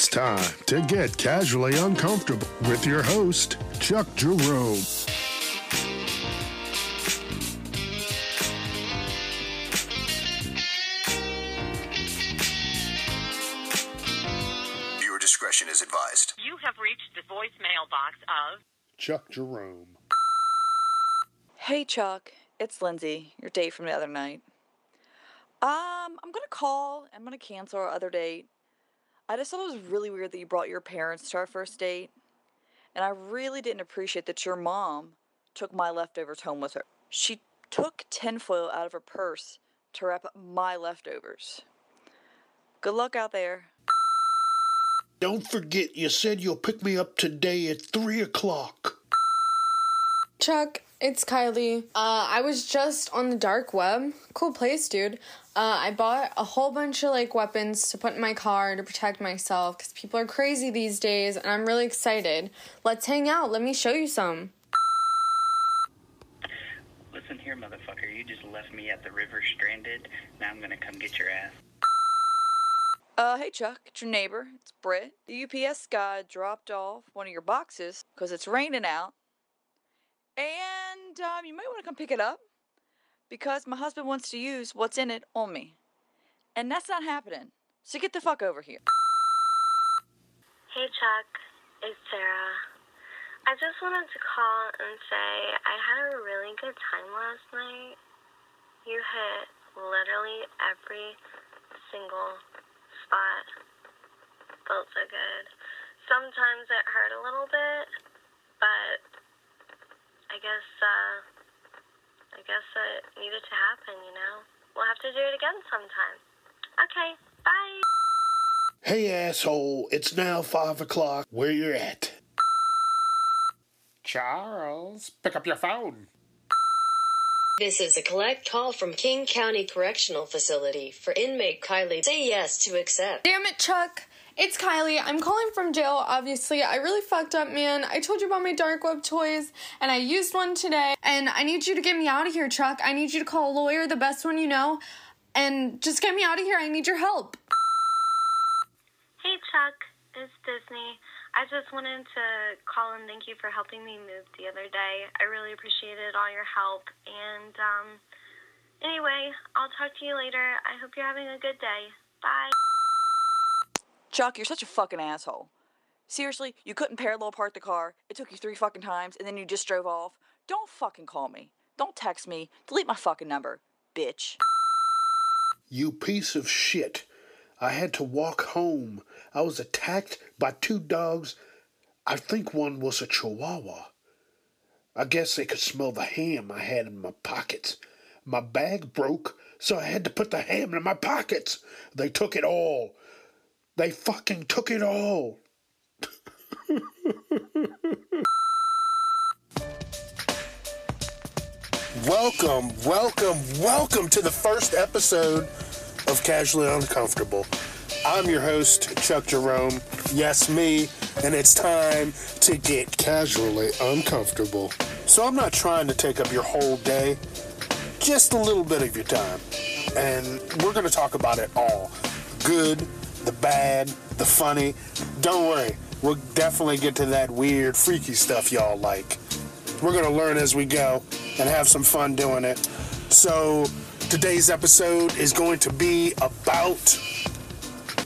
It's time to get casually uncomfortable with your host, Chuck Jerome. Viewer discretion is advised. You have reached the voicemail box of Chuck Jerome. Hey Chuck, it's Lindsay, your date from the other night. Um, I'm gonna call. I'm gonna cancel our other date. I just thought it was really weird that you brought your parents to our first date, and I really didn't appreciate that your mom took my leftovers home with her. She took tinfoil out of her purse to wrap up my leftovers. Good luck out there. Don't forget, you said you'll pick me up today at 3 o'clock. Chuck, it's Kylie. Uh, I was just on the dark web. Cool place, dude. Uh, I bought a whole bunch of like weapons to put in my car to protect myself because people are crazy these days, and I'm really excited. Let's hang out. Let me show you some. Listen here, motherfucker. You just left me at the river stranded. Now I'm gonna come get your ass. Uh, hey Chuck, it's your neighbor. It's Britt. The UPS guy dropped off one of your boxes because it's raining out. And um, you might want to come pick it up because my husband wants to use what's in it on me. And that's not happening. So get the fuck over here. Hey Chuck, it's Sarah. I just wanted to call and say I had a really good time last night. You hit literally every single spot. Felt so good. Sometimes it hurt a little bit, but I guess uh I guess it needed to happen, you know. We'll have to do it again sometime. Okay, bye. Hey, asshole, it's now 5 o'clock. Where you at? Charles, pick up your phone. This is a collect call from King County Correctional Facility for inmate Kylie. Say yes to accept. Damn it, Chuck. It's Kylie. I'm calling from jail, obviously. I really fucked up, man. I told you about my dark web toys, and I used one today. And I need you to get me out of here, Chuck. I need you to call a lawyer, the best one you know, and just get me out of here. I need your help. Hey Chuck, it's Disney. I just wanted to call and thank you for helping me move the other day. I really appreciated all your help. And um, anyway, I'll talk to you later. I hope you're having a good day. Bye. Chuck, you're such a fucking asshole. Seriously, you couldn't parallel park the car. It took you three fucking times, and then you just drove off. Don't fucking call me. Don't text me. Delete my fucking number, bitch. You piece of shit. I had to walk home. I was attacked by two dogs. I think one was a chihuahua. I guess they could smell the ham I had in my pockets. My bag broke, so I had to put the ham in my pockets. They took it all. They fucking took it all. Welcome, welcome, welcome to the first episode of Casually Uncomfortable. I'm your host, Chuck Jerome. Yes, me, and it's time to get casually uncomfortable. So I'm not trying to take up your whole day, just a little bit of your time. And we're going to talk about it all good, the bad, the funny. Don't worry, we'll definitely get to that weird, freaky stuff y'all like. We're going to learn as we go and have some fun doing it. So, today's episode is going to be about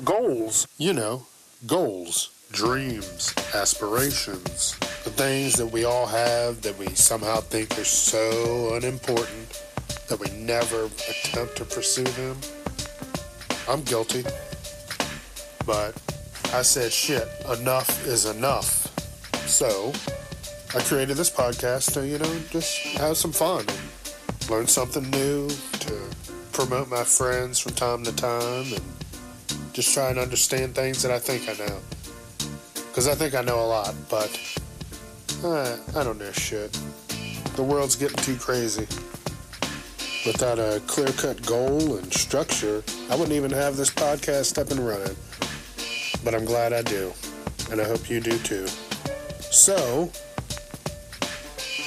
goals. You know, goals, dreams, aspirations, the things that we all have that we somehow think are so unimportant that we never attempt to pursue them. I'm guilty. But I said, shit, enough is enough. So, I created this podcast to, you know, just have some fun and learn something new, to promote my friends from time to time, and just try and understand things that I think I know. Because I think I know a lot, but uh, I don't know shit. The world's getting too crazy. Without a clear cut goal and structure, I wouldn't even have this podcast up and running. But I'm glad I do, and I hope you do too. So,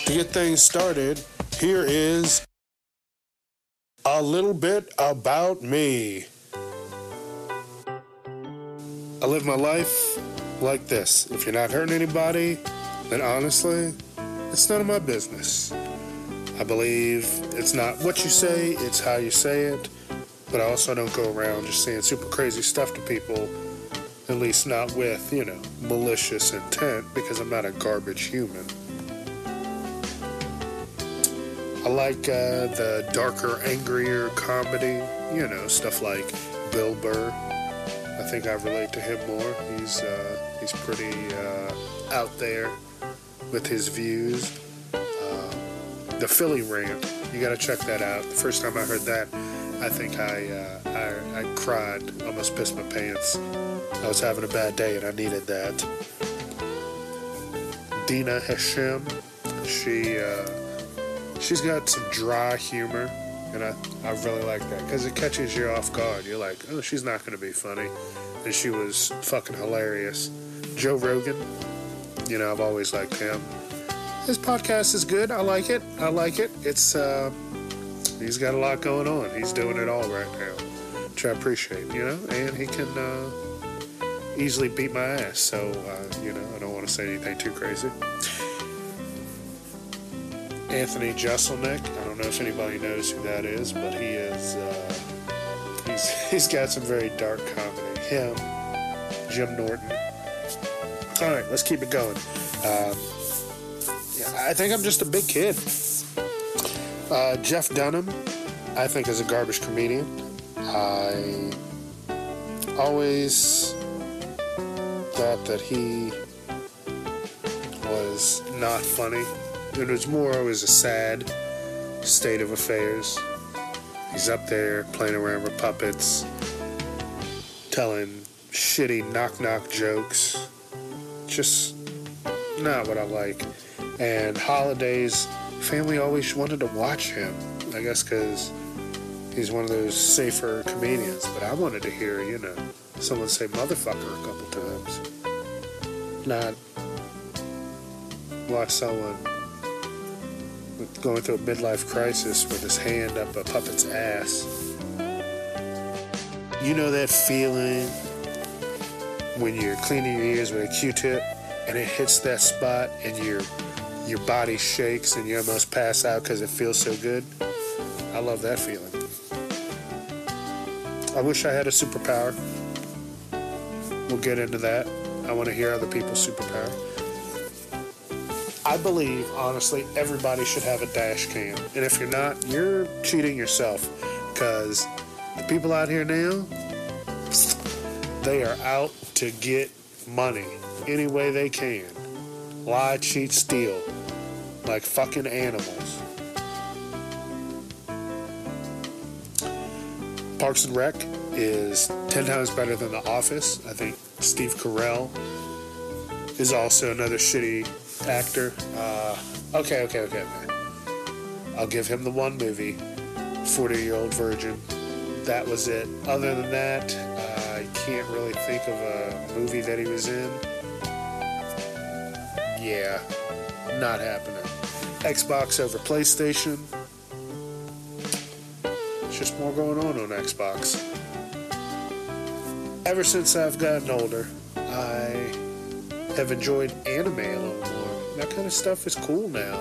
to get things started, here is a little bit about me. I live my life like this. If you're not hurting anybody, then honestly, it's none of my business. I believe it's not what you say, it's how you say it. But I also don't go around just saying super crazy stuff to people, at least not with, you know, malicious intent, because I'm not a garbage human. I like uh, the darker, angrier comedy, you know, stuff like Bill Burr. I think I relate to him more. He's uh, he's pretty uh, out there with his views. Uh, the Philly rant, you got to check that out. The first time I heard that, I think I, uh, I I cried, almost pissed my pants. I was having a bad day and I needed that. Dina Hashem, she uh, she's got some dry humor, and I, I really like that because it catches you off guard. You're like, oh, she's not going to be funny, and she was fucking hilarious. Joe Rogan, you know, I've always liked him. His podcast is good. I like it. I like it. It's uh, he's got a lot going on. He's doing it all right now, which I appreciate. You know, and he can uh, easily beat my ass. So uh, you know, I don't want to say anything too crazy. Anthony Jeselnik. I don't know if anybody knows who that is, but he is. Uh, he's he's got some very dark comedy. Him, Jim Norton. All right, let's keep it going. Um, yeah, I think I'm just a big kid. Uh, Jeff Dunham, I think, is a garbage comedian. I always thought that he was not funny. It was more always a sad state of affairs. He's up there playing around with puppets, telling shitty knock knock jokes. Just not what I like. And holidays, family always wanted to watch him. I guess because he's one of those safer comedians. But I wanted to hear, you know, someone say motherfucker a couple times. Not watch someone going through a midlife crisis with his hand up a puppet's ass. You know that feeling when you're cleaning your ears with a Q-tip and it hits that spot and your your body shakes and you almost pass out because it feels so good. I love that feeling. I wish I had a superpower. We'll get into that. I want to hear other people's superpower. I believe, honestly, everybody should have a dash cam. And if you're not, you're cheating yourself. Because the people out here now, they are out to get money any way they can. Lie, cheat, steal. Like fucking animals. Parks and Rec is 10 times better than The Office. I think Steve Carell is also another shitty actor. Uh, okay, okay, okay, okay. I'll give him the one movie, 40 Year Old Virgin. That was it. Other than that, uh, I can't really think of a movie that he was in. Yeah, not happening. Xbox over PlayStation. Just more going on on Xbox. Ever since I've gotten older, I have enjoyed anime a little more. That kind of stuff is cool now.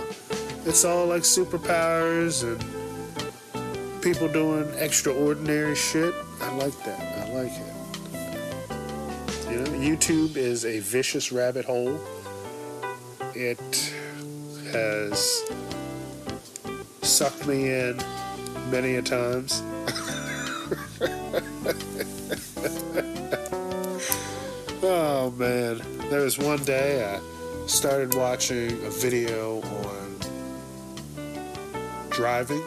It's all like superpowers and people doing extraordinary shit. I like that. I like it. You know, YouTube is a vicious rabbit hole. It has sucked me in many a times. oh man, there was one day I started watching a video on driving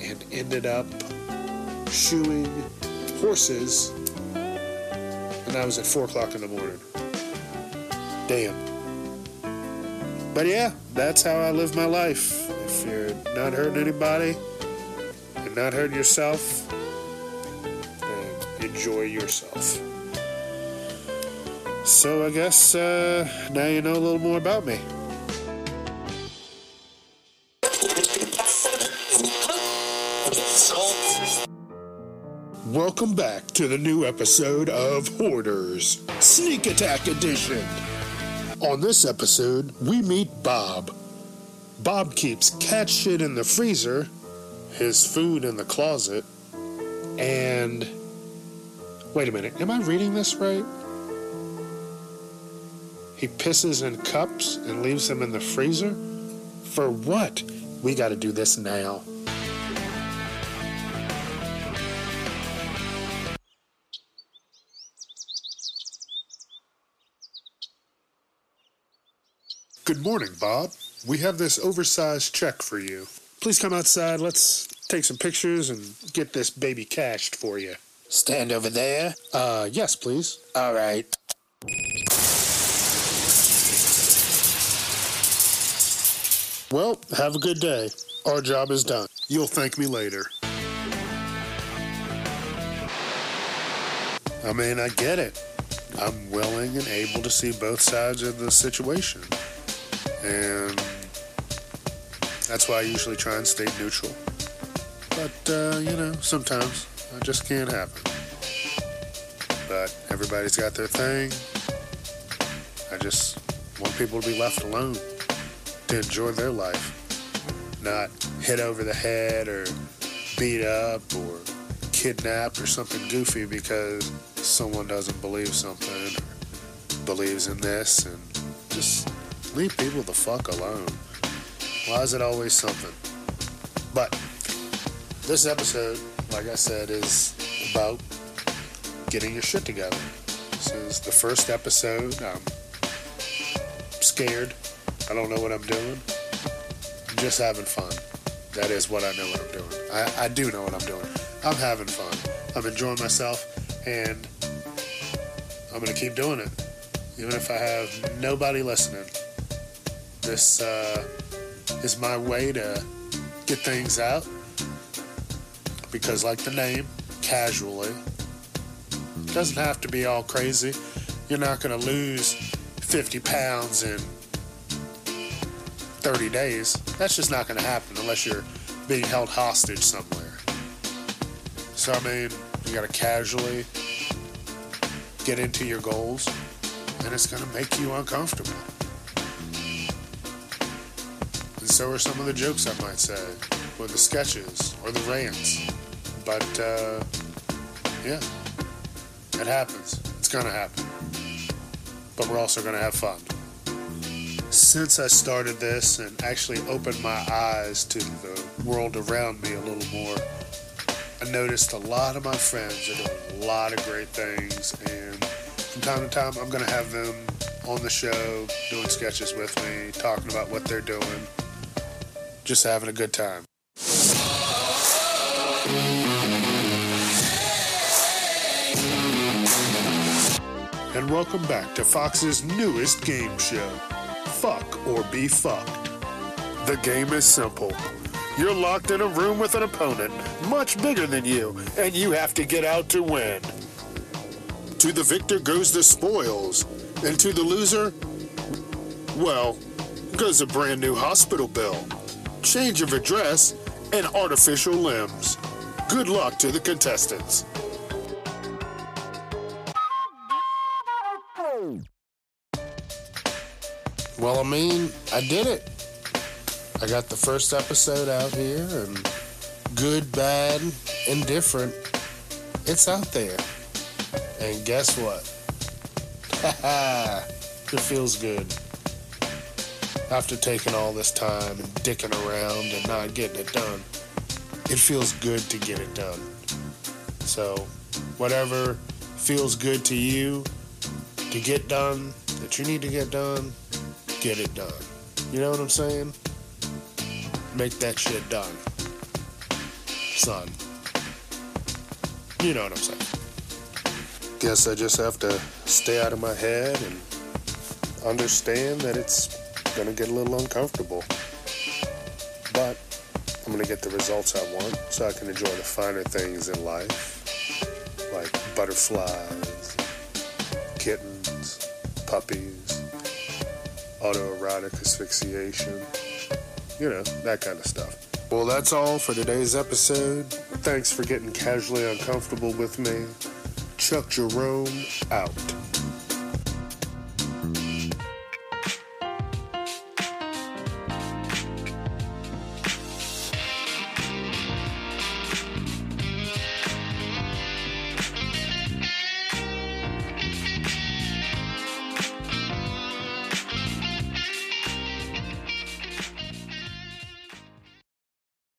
and ended up shoeing horses, and I was at four o'clock in the morning. Damn. But yeah, that's how I live my life. If you're not hurting anybody and not hurting yourself, then enjoy yourself. So I guess uh, now you know a little more about me. Welcome back to the new episode of Hoarders. Sneak Attack Edition. On this episode, we meet Bob. Bob keeps cat shit in the freezer, his food in the closet, and. Wait a minute, am I reading this right? He pisses in cups and leaves them in the freezer? For what? We gotta do this now. Good morning, Bob. We have this oversized check for you. Please come outside. Let's take some pictures and get this baby cashed for you. Stand over there. Uh, yes, please. All right. Well, have a good day. Our job is done. You'll thank me later. I mean, I get it. I'm willing and able to see both sides of the situation. And that's why I usually try and stay neutral. But, uh, you know, sometimes I just can't happen. But everybody's got their thing. I just want people to be left alone to enjoy their life, not hit over the head or beat up or kidnapped or something goofy because someone doesn't believe something or believes in this and just leave people the fuck alone. Why is it always something? But this episode, like I said, is about getting your shit together. This is the first episode. I'm scared. I don't know what I'm doing. I'm just having fun. That is what I know what I'm doing. I, I do know what I'm doing. I'm having fun. I'm enjoying myself, and I'm going to keep doing it. Even if I have nobody listening. This uh, is my way to get things out. Because, like the name, casually, doesn't have to be all crazy. You're not going to lose 50 pounds in 30 days. That's just not going to happen unless you're being held hostage somewhere. So, I mean, you got to casually get into your goals, and it's going to make you uncomfortable. And so are some of the jokes, I might say, or the sketches, or the rants. But, uh, yeah, it happens. It's to happen. But we're also to have fun since I started this and actually opened my eyes to the world around me a little more, I noticed a lot of my friends are doing a lot of great things. And from time to time, I'm to have them on the show doing sketches with me, talking about what they're doing, just having a good time. And welcome back to Fox's newest game show fuck or be fucked. The game is simple. You're locked in a room with an opponent much bigger than you, and you have to get out to win. To the victor goes the spoils, and to the loser, well, goes a brand new hospital bill, change of address, and artificial limbs. Good luck to the contestants. Well, I mean, I did it. I got the first episode out here, and good, bad, indifferent, it's out there. And guess what? it feels good. After taking all this time and dicking around and not getting it done, it feels good to get it done. So, whatever feels good to you to get done, that you need to get done, get it done. You know what I'm saying? Make that shit done. Son. You know what I'm saying. Guess I just have to stay out of my head and understand that it's gonna get a little uncomfortable. But I'm gonna get the results I want so I can enjoy the finer things in life. Like butterflies, kittens, puppies, autoerotic asphyxiation, you know, that kind of stuff. Well, that's all for today's episode. Thanks for getting casually uncomfortable with me. Chuck Jerome out.